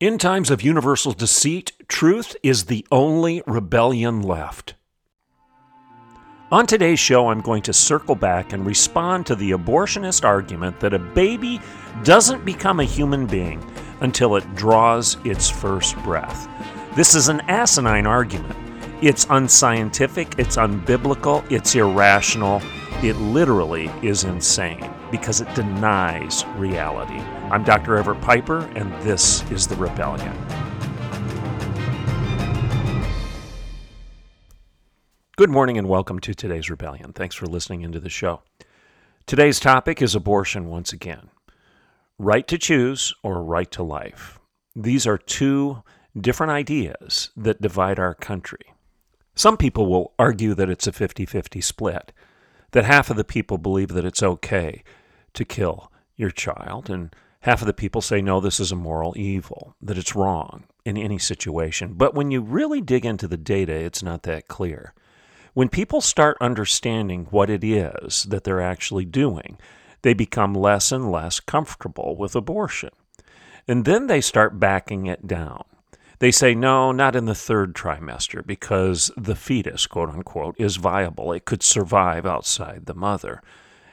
In times of universal deceit, truth is the only rebellion left. On today's show, I'm going to circle back and respond to the abortionist argument that a baby doesn't become a human being until it draws its first breath. This is an asinine argument. It's unscientific, it's unbiblical, it's irrational, it literally is insane because it denies reality. I'm Dr. Everett Piper, and this is The Rebellion. Good morning and welcome to today's Rebellion. Thanks for listening into the show. Today's topic is abortion once again right to choose or right to life. These are two different ideas that divide our country. Some people will argue that it's a 50 50 split, that half of the people believe that it's okay to kill your child, and half of the people say, no, this is a moral evil, that it's wrong in any situation. But when you really dig into the data, it's not that clear. When people start understanding what it is that they're actually doing, they become less and less comfortable with abortion. And then they start backing it down. They say, no, not in the third trimester because the fetus, quote unquote, is viable. It could survive outside the mother.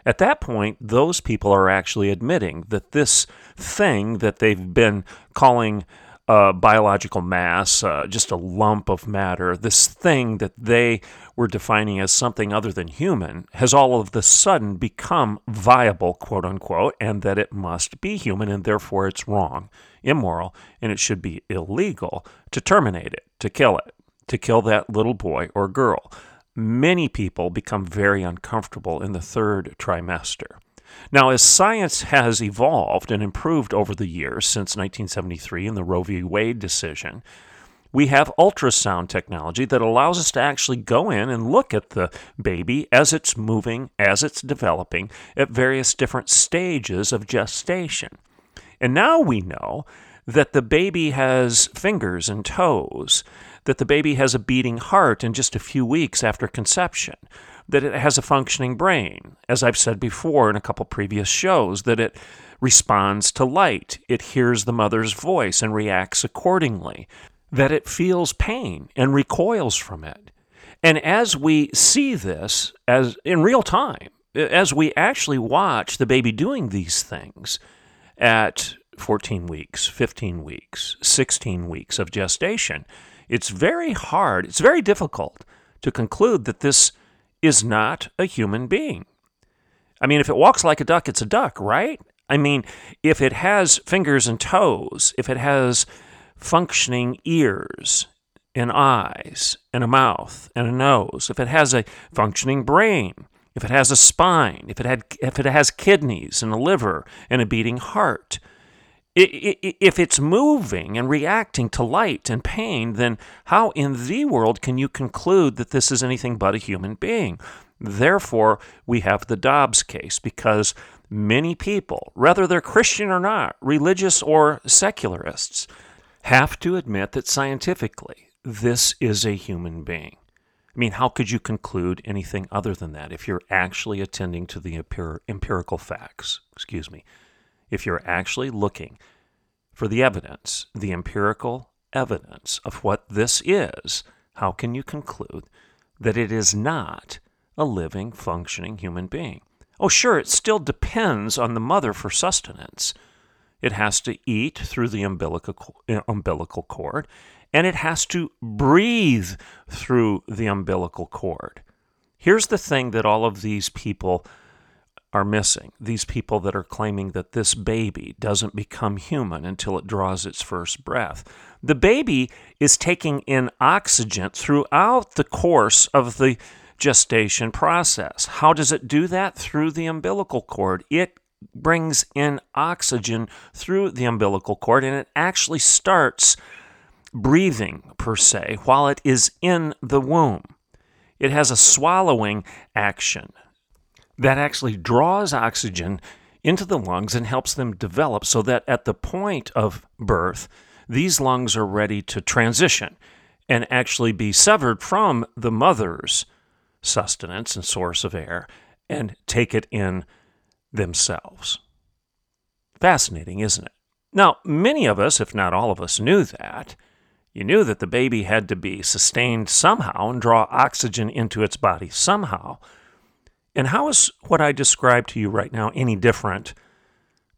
At that point, those people are actually admitting that this thing that they've been calling a biological mass, uh, just a lump of matter, this thing that they were defining as something other than human, has all of the sudden become viable, quote unquote, and that it must be human, and therefore it's wrong, immoral, and it should be illegal to terminate it, to kill it, to kill that little boy or girl many people become very uncomfortable in the third trimester. Now, as science has evolved and improved over the years since 1973 and the Roe v. Wade decision, we have ultrasound technology that allows us to actually go in and look at the baby as it's moving, as it's developing, at various different stages of gestation. And now we know that the baby has fingers and toes, that the baby has a beating heart in just a few weeks after conception, that it has a functioning brain, as I've said before in a couple previous shows, that it responds to light, it hears the mother's voice and reacts accordingly, that it feels pain and recoils from it. And as we see this as in real time, as we actually watch the baby doing these things at 14 weeks, 15 weeks, 16 weeks of gestation, it's very hard, it's very difficult to conclude that this is not a human being. I mean, if it walks like a duck, it's a duck, right? I mean, if it has fingers and toes, if it has functioning ears and eyes and a mouth and a nose, if it has a functioning brain, if it has a spine, if it had if it has kidneys and a liver and a beating heart, if it's moving and reacting to light and pain, then how in the world can you conclude that this is anything but a human being? Therefore, we have the Dobbs case because many people, whether they're Christian or not, religious or secularists, have to admit that scientifically this is a human being. I mean, how could you conclude anything other than that if you're actually attending to the empirical facts? Excuse me if you're actually looking for the evidence, the empirical evidence of what this is, how can you conclude that it is not a living, functioning human being? Oh, sure, it still depends on the mother for sustenance. It has to eat through the umbilical, uh, cord, and it has to breathe through the umbilical cord. Here's the thing that all of these people are missing. These people that are claiming that this baby doesn't become human until it draws its first breath. The baby is taking in oxygen throughout the course of the gestation process. How does it do that? Through the umbilical cord. It brings in oxygen through the umbilical cord and it actually starts breathing, per se, while it is in the womb. It has a swallowing action that actually draws oxygen into the lungs and helps them develop so that at the point of birth, these lungs are ready to transition and actually be severed from the mother's sustenance and source of air and take it in themselves. Fascinating, isn't it? Now, many of us, if not all of us, knew that. You knew that the baby had to be sustained somehow and draw oxygen into its body somehow. And how is what I describe to you right now any different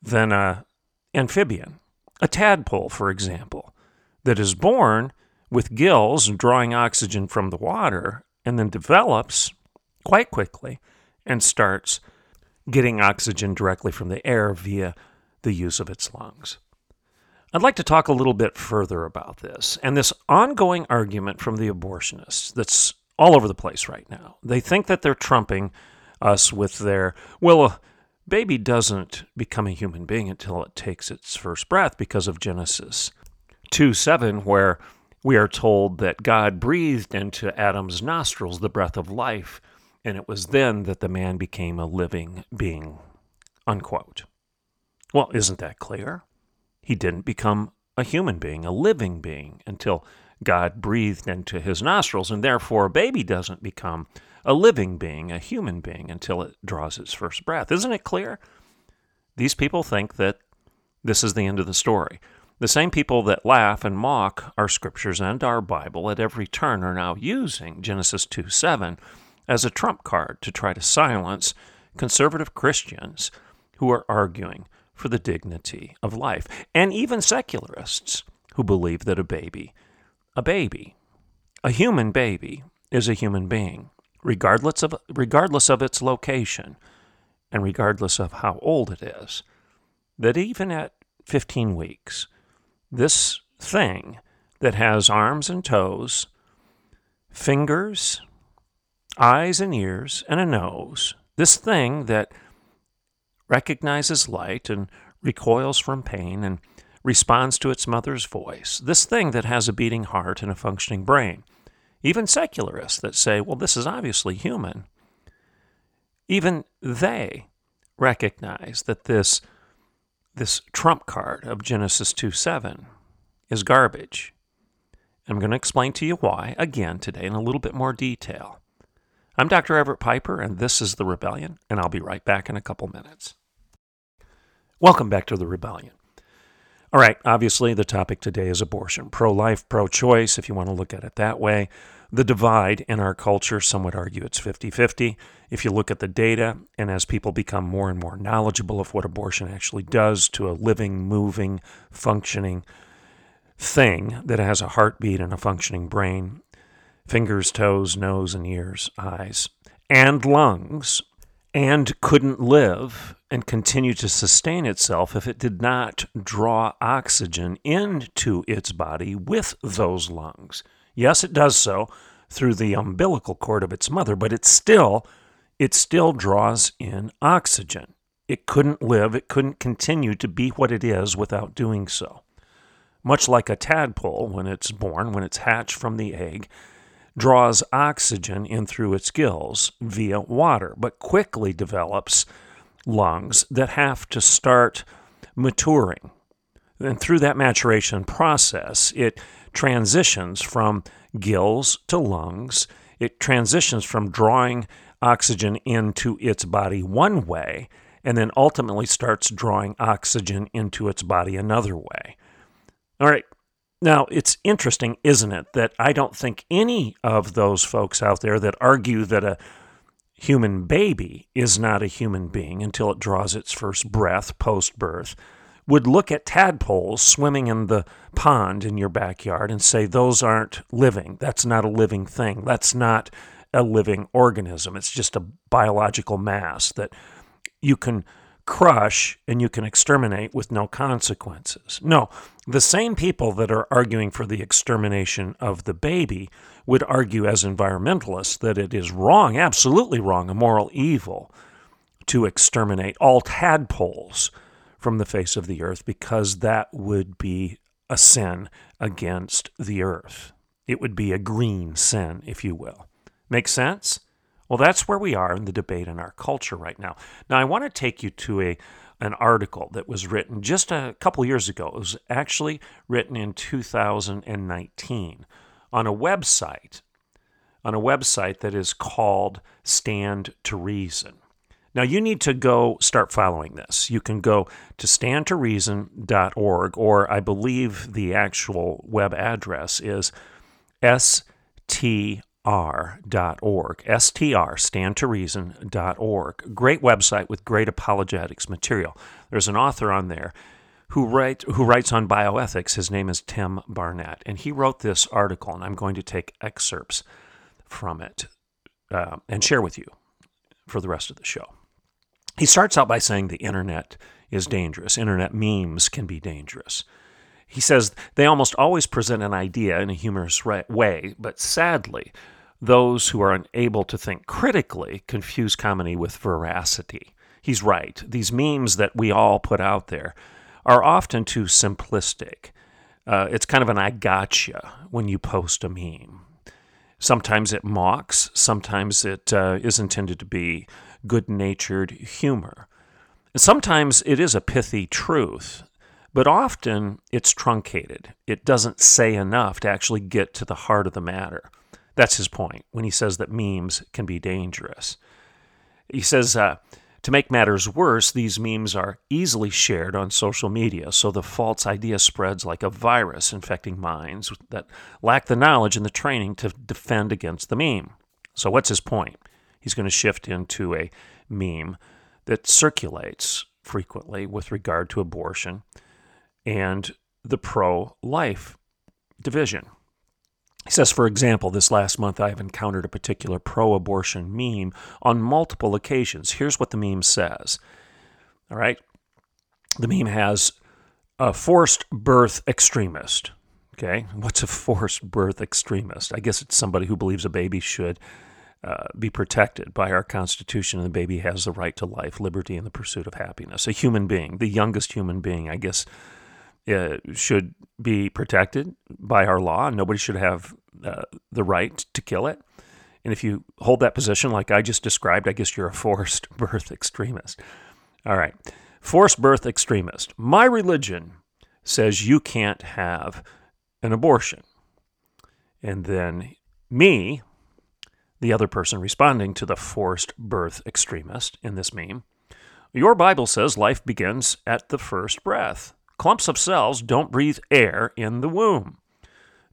than a amphibian? A tadpole, for example, that is born with gills drawing oxygen from the water and then develops quite quickly and starts getting oxygen directly from the air via the use of its lungs. I'd like to talk a little bit further about this and this ongoing argument from the abortionists that's all over the place right now. They think that they're trumping us with their, well, baby doesn't become a human being until it takes its first breath because of Genesis 2 7, where we are told that God breathed into Adam's nostrils the breath of life, and it was then that the man became a living being. Unquote. Well, isn't that clear? He didn't become a human being, a living being, until God breathed into his nostrils, and therefore a baby doesn't become a living being, a human being, until it draws its first breath. Isn't it clear? These people think that this is the end of the story. The same people that laugh and mock our scriptures and our Bible at every turn are now using Genesis 2 7 as a trump card to try to silence conservative Christians who are arguing for the dignity of life, and even secularists who believe that a baby, a baby, a human baby, is a human being, regardless of, regardless of its location and regardless of how old it is. That even at 15 weeks, this thing that has arms and toes, fingers, eyes and ears, and a nose, this thing that recognizes light and recoils from pain and responds to its mother's voice, this thing that has a beating heart and a functioning brain. Even secularists that say, well, this is obviously human, even they recognize that this, this trump card of Genesis 2 7 is garbage. I'm going to explain to you why again today in a little bit more detail. I'm Dr. Everett Piper, and this is The Rebellion, and I'll be right back in a couple minutes. Welcome back to The Rebellion. All right, obviously, the topic today is abortion pro life, pro choice, if you want to look at it that way. The divide in our culture, some would argue it's 50 50. If you look at the data, and as people become more and more knowledgeable of what abortion actually does to a living, moving, functioning thing that has a heartbeat and a functioning brain, fingers, toes, nose, and ears, eyes, and lungs, and couldn't live and continue to sustain itself if it did not draw oxygen into its body with those lungs. Yes, it does so through the umbilical cord of its mother, but it still it still draws in oxygen. It couldn't live, it couldn't continue to be what it is without doing so. Much like a tadpole when it's born, when it's hatched from the egg, draws oxygen in through its gills via water, but quickly develops lungs that have to start maturing. And through that maturation process, it transitions from gills to lungs. It transitions from drawing oxygen into its body one way and then ultimately starts drawing oxygen into its body another way. All right, now, it's interesting, isn't it, that I don't think any of those folks out there that argue that a human baby is not a human being until it draws its first breath post birth would look at tadpoles swimming in the pond in your backyard and say, those aren't living. That's not a living thing. That's not a living organism. It's just a biological mass that you can crush and you can exterminate with no consequences. No, the same people that are arguing for the extermination of the baby would argue as environmentalists that it is wrong, absolutely wrong, a moral evil, to exterminate all tadpoles from the face of the earth because that would be a sin against the earth. It would be a green sin, if you will. Make sense? Well, that's where we are in the debate in our culture right now. Now, I want to take you to a an article that was written just a couple years ago. It was actually written in 2019 on a website on a website that is called Stand to Reason. Now, you need to go start following this. You can go to standtoreason.org, or I believe the actual web address is str.org. STR, standtoreason.org. Great website with great apologetics material. There's an author on there who, write, who writes on bioethics. His name is Tim Barnett, and he wrote this article, and I'm going to take excerpts from it uh, and share with you for the rest of the show. He starts out by saying the internet is dangerous. Internet memes can be dangerous. He says they almost always present an idea in a humorous way, but sadly, those who are unable to think critically confuse comedy with veracity. He's right. These memes that we all put out there are often too simplistic. Uh, it's kind of an I gotcha when you post a meme. Sometimes it mocks, sometimes it uh, is intended to be good natured humor. Sometimes it is a pithy truth, but often it's truncated. It doesn't say enough to actually get to the heart of the matter. That's his point when he says that memes can be dangerous. He says, uh, to make matters worse, these memes are easily shared on social media, so the false idea spreads like a virus, infecting minds that lack the knowledge and the training to defend against the meme. So, what's his point? he's going to shift into a meme that circulates frequently with regard to abortion and the pro life division. He says, for example, this last month I have encountered a particular pro abortion meme on multiple occasions. Here's what the meme says. All right. The meme has a forced birth extremist. Okay. What's a forced birth extremist? I guess it's somebody who believes a baby should uh, be protected by our Constitution, and the baby has the right to life, liberty, and the pursuit of happiness. A human being, the youngest human being, I guess, uh, should be protected by our law. Nobody should have uh, the right to kill it. And if you hold that position, like I just described, I guess you're a forced birth extremist. All right. Forced birth extremist. My religion says you can't have an abortion. And then me, the other person responding to the forced birth extremist in this meme. Your Bible says life begins at the first breath. Clumps of cells don't breathe air in the womb.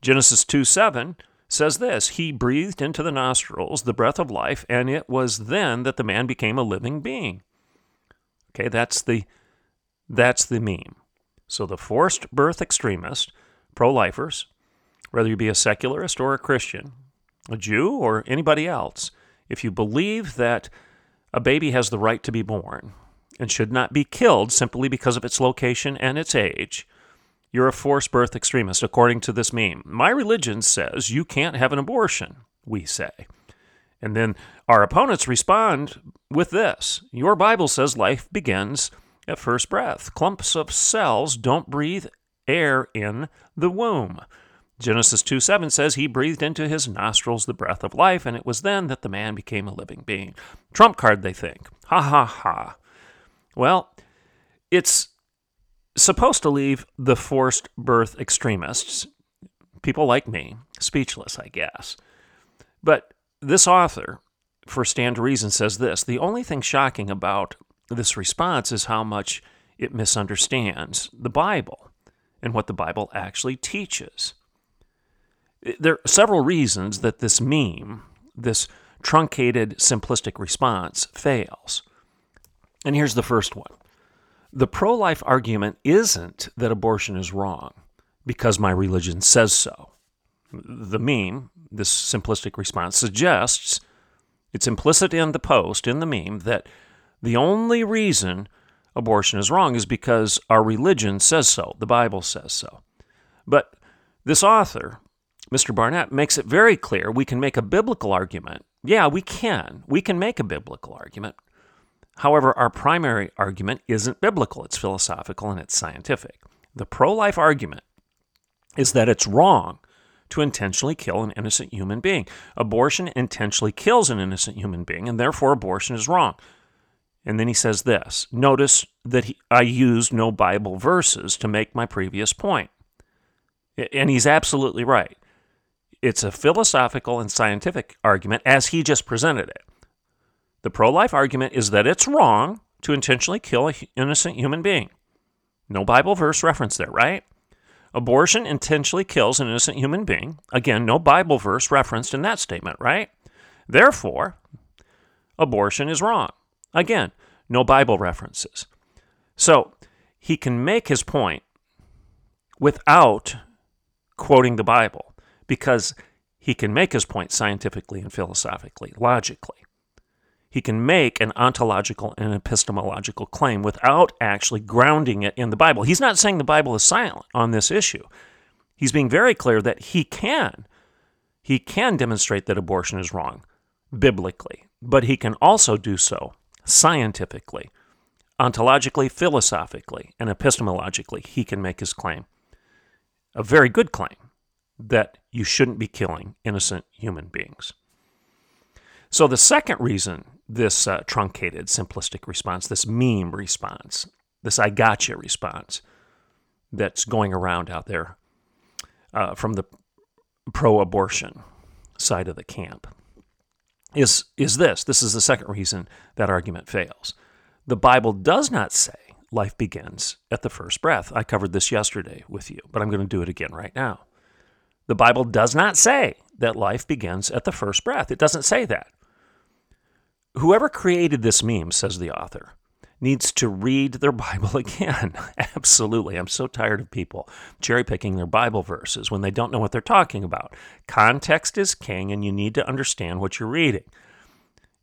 Genesis 2 7 says this He breathed into the nostrils the breath of life, and it was then that the man became a living being. Okay, that's the that's the meme. So the forced birth extremist, pro lifers, whether you be a secularist or a Christian, a Jew or anybody else, if you believe that a baby has the right to be born and should not be killed simply because of its location and its age, you're a forced birth extremist, according to this meme. My religion says you can't have an abortion, we say. And then our opponents respond with this Your Bible says life begins at first breath. Clumps of cells don't breathe air in the womb. Genesis 2 7 says he breathed into his nostrils the breath of life, and it was then that the man became a living being. Trump card, they think. Ha ha ha. Well, it's supposed to leave the forced birth extremists, people like me, speechless, I guess. But this author, for Stand Reason, says this The only thing shocking about this response is how much it misunderstands the Bible and what the Bible actually teaches there are several reasons that this meme, this truncated, simplistic response, fails. And here's the first one the pro life argument isn't that abortion is wrong because my religion says so. The meme, this simplistic response, suggests it's implicit in the post, in the meme, that the only reason abortion is wrong is because our religion says so, the Bible says so. But this author Mr. Barnett makes it very clear we can make a biblical argument. Yeah, we can. We can make a biblical argument. However, our primary argument isn't biblical, it's philosophical and it's scientific. The pro life argument is that it's wrong to intentionally kill an innocent human being. Abortion intentionally kills an innocent human being, and therefore abortion is wrong. And then he says this Notice that he, I used no Bible verses to make my previous point. And he's absolutely right. It's a philosophical and scientific argument as he just presented it. The pro life argument is that it's wrong to intentionally kill an innocent human being. No Bible verse reference there, right? Abortion intentionally kills an innocent human being. Again, no Bible verse referenced in that statement, right? Therefore, abortion is wrong. Again, no Bible references. So he can make his point without quoting the Bible because he can make his point scientifically and philosophically, logically. He can make an ontological and epistemological claim without actually grounding it in the Bible. He's not saying the Bible is silent on this issue. He's being very clear that he can. He can demonstrate that abortion is wrong biblically, but he can also do so scientifically, ontologically, philosophically, and epistemologically, he can make his claim. A very good claim that you shouldn't be killing innocent human beings. So, the second reason this uh, truncated, simplistic response, this meme response, this I gotcha response that's going around out there uh, from the pro abortion side of the camp is, is this. This is the second reason that argument fails. The Bible does not say life begins at the first breath. I covered this yesterday with you, but I'm going to do it again right now. The Bible does not say that life begins at the first breath. It doesn't say that. Whoever created this meme, says the author, needs to read their Bible again. Absolutely. I'm so tired of people cherry picking their Bible verses when they don't know what they're talking about. Context is king, and you need to understand what you're reading.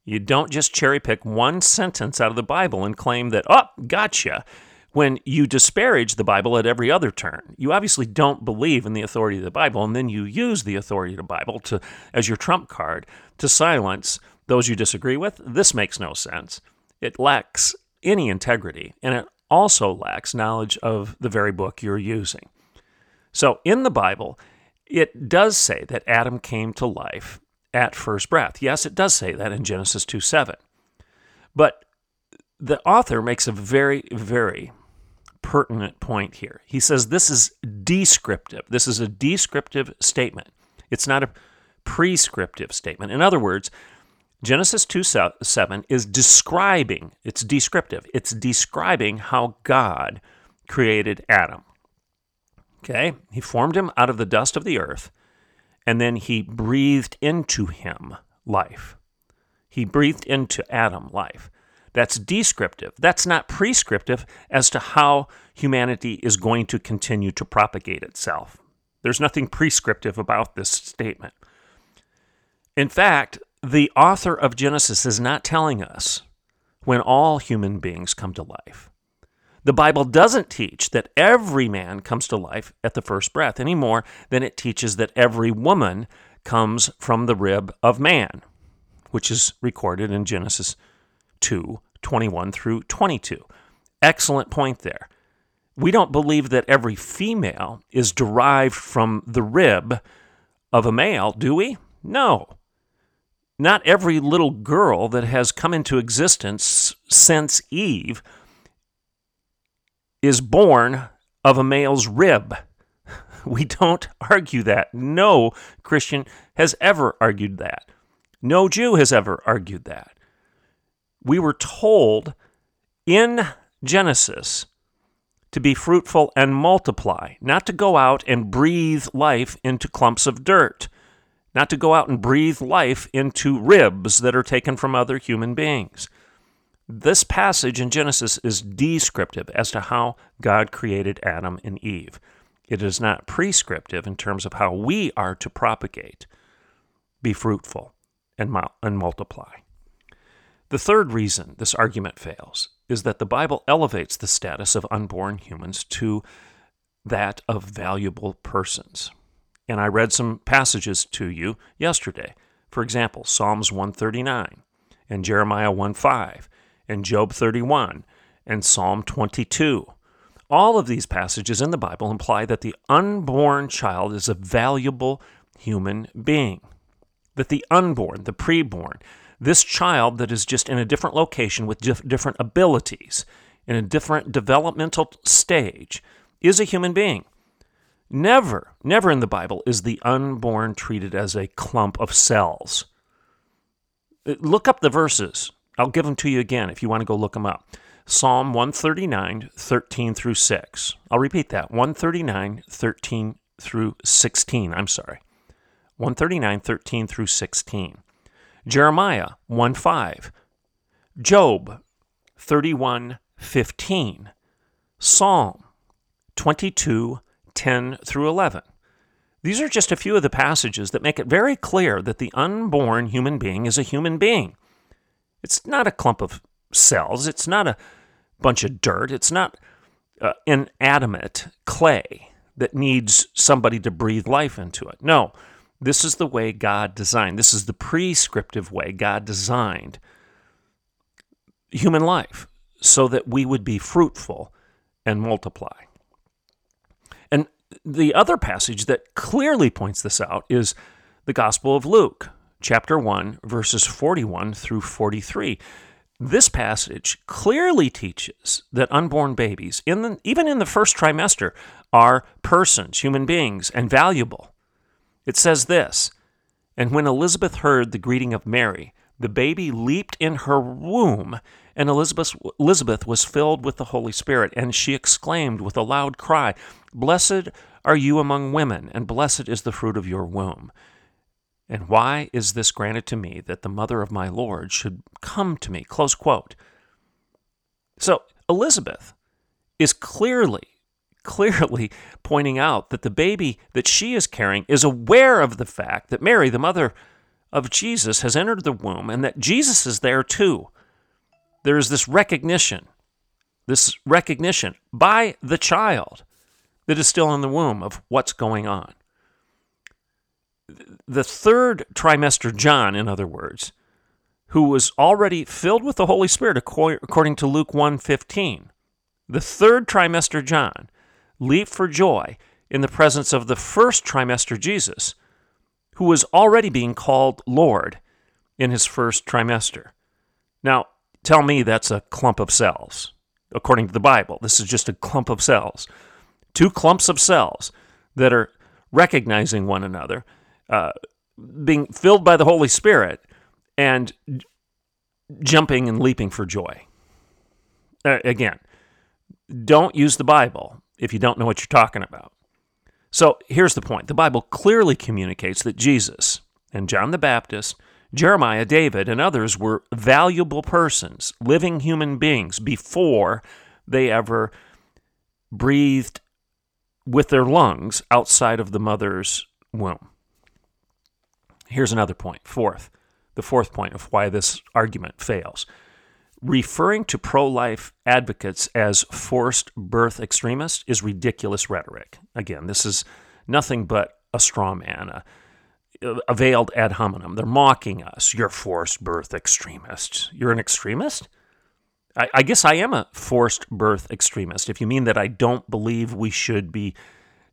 You don't just cherry pick one sentence out of the Bible and claim that, oh, gotcha, when you disparage the Bible at every other turn. You obviously don't believe in the authority of the Bible, and then you use the authority of the Bible to, as your trump card to silence those you disagree with. This makes no sense. It lacks any integrity, and it also lacks knowledge of the very book you're using. So, in the Bible, it does say that Adam came to life at first breath. Yes, it does say that in Genesis 2 7. But the author makes a very, very pertinent point here. He says this is descriptive. This is a descriptive statement. It's not a prescriptive statement. In other words, Genesis 2 7 is describing, it's descriptive, it's describing how God created Adam. Okay? He formed him out of the dust of the earth, and then he breathed into him life. He breathed into Adam life. That's descriptive. That's not prescriptive as to how humanity is going to continue to propagate itself. There's nothing prescriptive about this statement. In fact, the author of Genesis is not telling us when all human beings come to life. The Bible doesn't teach that every man comes to life at the first breath any more than it teaches that every woman comes from the rib of man, which is recorded in Genesis 2 21 through 22. Excellent point there. We don't believe that every female is derived from the rib of a male, do we? No. Not every little girl that has come into existence since Eve is born of a male's rib. We don't argue that. No Christian has ever argued that. No Jew has ever argued that. We were told in Genesis to be fruitful and multiply, not to go out and breathe life into clumps of dirt not to go out and breathe life into ribs that are taken from other human beings. This passage in Genesis is descriptive as to how God created Adam and Eve. It is not prescriptive in terms of how we are to propagate, be fruitful, and, and multiply. The third reason this argument fails is that the Bible elevates the status of unborn humans to that of valuable persons. And I read some passages to you yesterday. For example, Psalms 139 and Jeremiah 1:5 and Job 31 and Psalm 22. All of these passages in the Bible imply that the unborn child is a valuable human being. That the unborn, the preborn, this child that is just in a different location with dif- different abilities, in a different developmental stage, is a human being. Never, never in the Bible is the unborn treated as a clump of cells. Uh, look up the verses. I'll give them to you again if you want to go look them up. Psalm 139, 13 through 6. I'll repeat that 139, 13 through 16. I'm sorry. 139, 13 through 16. Jeremiah 1 5. Job 31, 15. Psalm 22, 10 through 11. These are just a few of the passages that make it very clear that the unborn human being is a human being. It's not a clump of cells, it's not a bunch of dirt, it's not uh, inanimate clay that needs somebody to breathe life into it. No, this is the way God designed. This is the prescriptive way God designed human life so that we would be fruitful and multiply. The other passage that clearly points this out is the Gospel of Luke, chapter 1, verses 41 through 43. This passage clearly teaches that unborn babies, in the, even in the first trimester, are persons, human beings, and valuable. It says this And when Elizabeth heard the greeting of Mary, the baby leaped in her womb, and Elizabeth, Elizabeth was filled with the Holy Spirit, and she exclaimed with a loud cry, Blessed are you among women, and blessed is the fruit of your womb. And why is this granted to me that the mother of my Lord should come to me? Close quote. So Elizabeth is clearly, clearly pointing out that the baby that she is carrying is aware of the fact that Mary, the mother of Jesus, has entered the womb and that Jesus is there too. There is this recognition, this recognition by the child that is still in the womb of what's going on. The third trimester, John, in other words, who was already filled with the Holy Spirit according to Luke 1:15. The third trimester John leaped for joy in the presence of the first trimester Jesus, who was already being called Lord in his first trimester. Now, tell me that's a clump of cells. According to the Bible, this is just a clump of cells two clumps of cells that are recognizing one another, uh, being filled by the Holy Spirit, and jumping and leaping for joy. Uh, again, don't use the Bible if you don't know what you're talking about. So here's the point the Bible clearly communicates that Jesus and John the Baptist, Jeremiah, David, and others were valuable persons, living human beings, before they ever breathed with their lungs outside of the mother's womb. Here's another point. Fourth, the fourth point of why this argument fails. Referring to pro life advocates as forced birth extremists is ridiculous rhetoric. Again, this is nothing but a straw man, a, a veiled ad hominem. They're mocking us. You're forced birth extremists. You're an extremist? I, I guess I am a forced birth extremist. If you mean that I don't believe we should be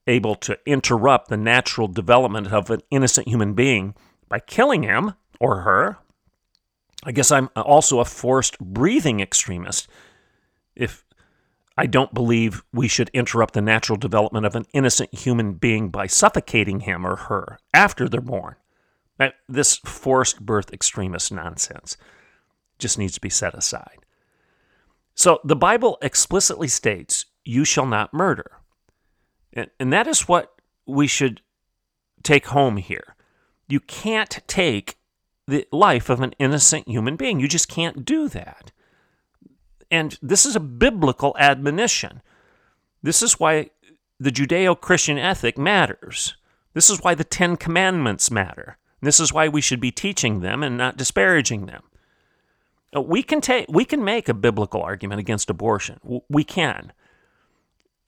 able to interrupt the natural development of an innocent human being by killing him or her, I guess I'm also a forced breathing extremist. If I don't believe we should interrupt the natural development of an innocent human being by suffocating him or her after they're born. This forced birth extremist nonsense just needs to be set aside. So the Bible explicitly states, You shall not murder. And, and that is what we should take home here. You can't take the life of an innocent human being. You just can't do that. And this is a biblical admonition. This is why the Judeo Christian ethic matters. This is why the Ten Commandments matter. This is why we should be teaching them and not disparaging them. Uh, we can take we can make a biblical argument against abortion. We can.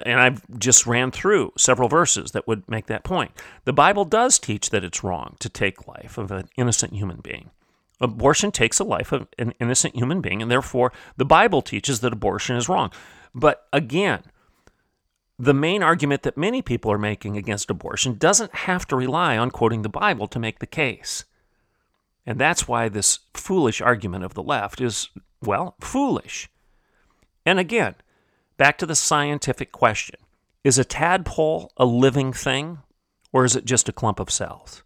And I've just ran through several verses that would make that point. The Bible does teach that it's wrong to take life of an innocent human being. Abortion takes the life of an innocent human being, and therefore the Bible teaches that abortion is wrong. But again, the main argument that many people are making against abortion doesn't have to rely on quoting the Bible to make the case. And that's why this foolish argument of the left is, well, foolish. And again, back to the scientific question is a tadpole a living thing, or is it just a clump of cells?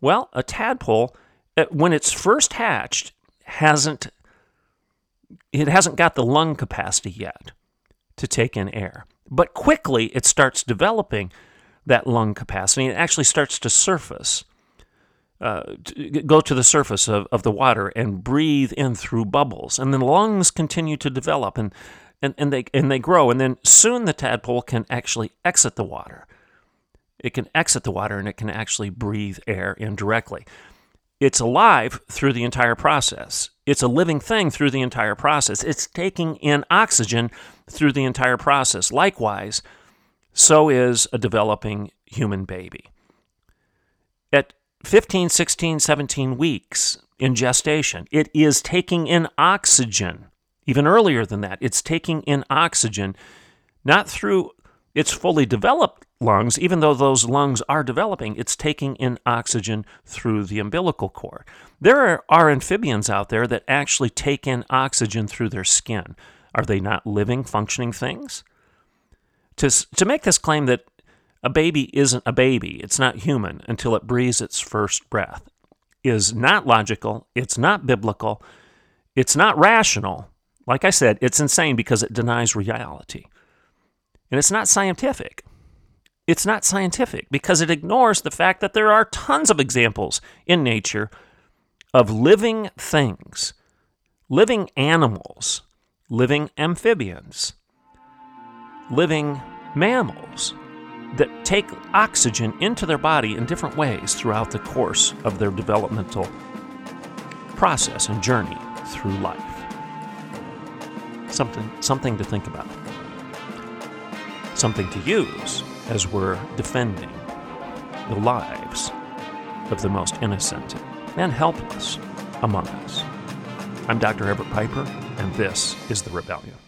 Well, a tadpole, uh, when it's first hatched, hasn't it hasn't got the lung capacity yet to take in air. But quickly it starts developing that lung capacity it actually starts to surface, uh, to go to the surface of, of the water and breathe in through bubbles. And then lungs continue to develop and, and, and, they, and they grow. And then soon the tadpole can actually exit the water. It can exit the water and it can actually breathe air in directly. It's alive through the entire process. It's a living thing through the entire process. It's taking in oxygen through the entire process. Likewise, so is a developing human baby. At 15, 16, 17 weeks in gestation, it is taking in oxygen. Even earlier than that, it's taking in oxygen not through its fully developed lungs, even though those lungs are developing, it's taking in oxygen through the umbilical cord. There are, are, amphibians out there that actually take in oxygen through their skin. Are they not living, functioning things? To, to make this claim that a baby isn't a baby, it's not human until it breathes its first breath, is not logical, it's not biblical, it's not rational. Like I said, it's insane because it denies reality. And it's not scientific. It's not scientific because it ignores the fact that there are tons of examples in nature of living things, living animals, living amphibians, living mammals that take oxygen into their body in different ways throughout the course of their developmental process and journey through life. Something, something to think about. Something to use as we're defending the lives of the most innocent and helpless among us. I'm Dr. Everett Piper, and this is The Rebellion.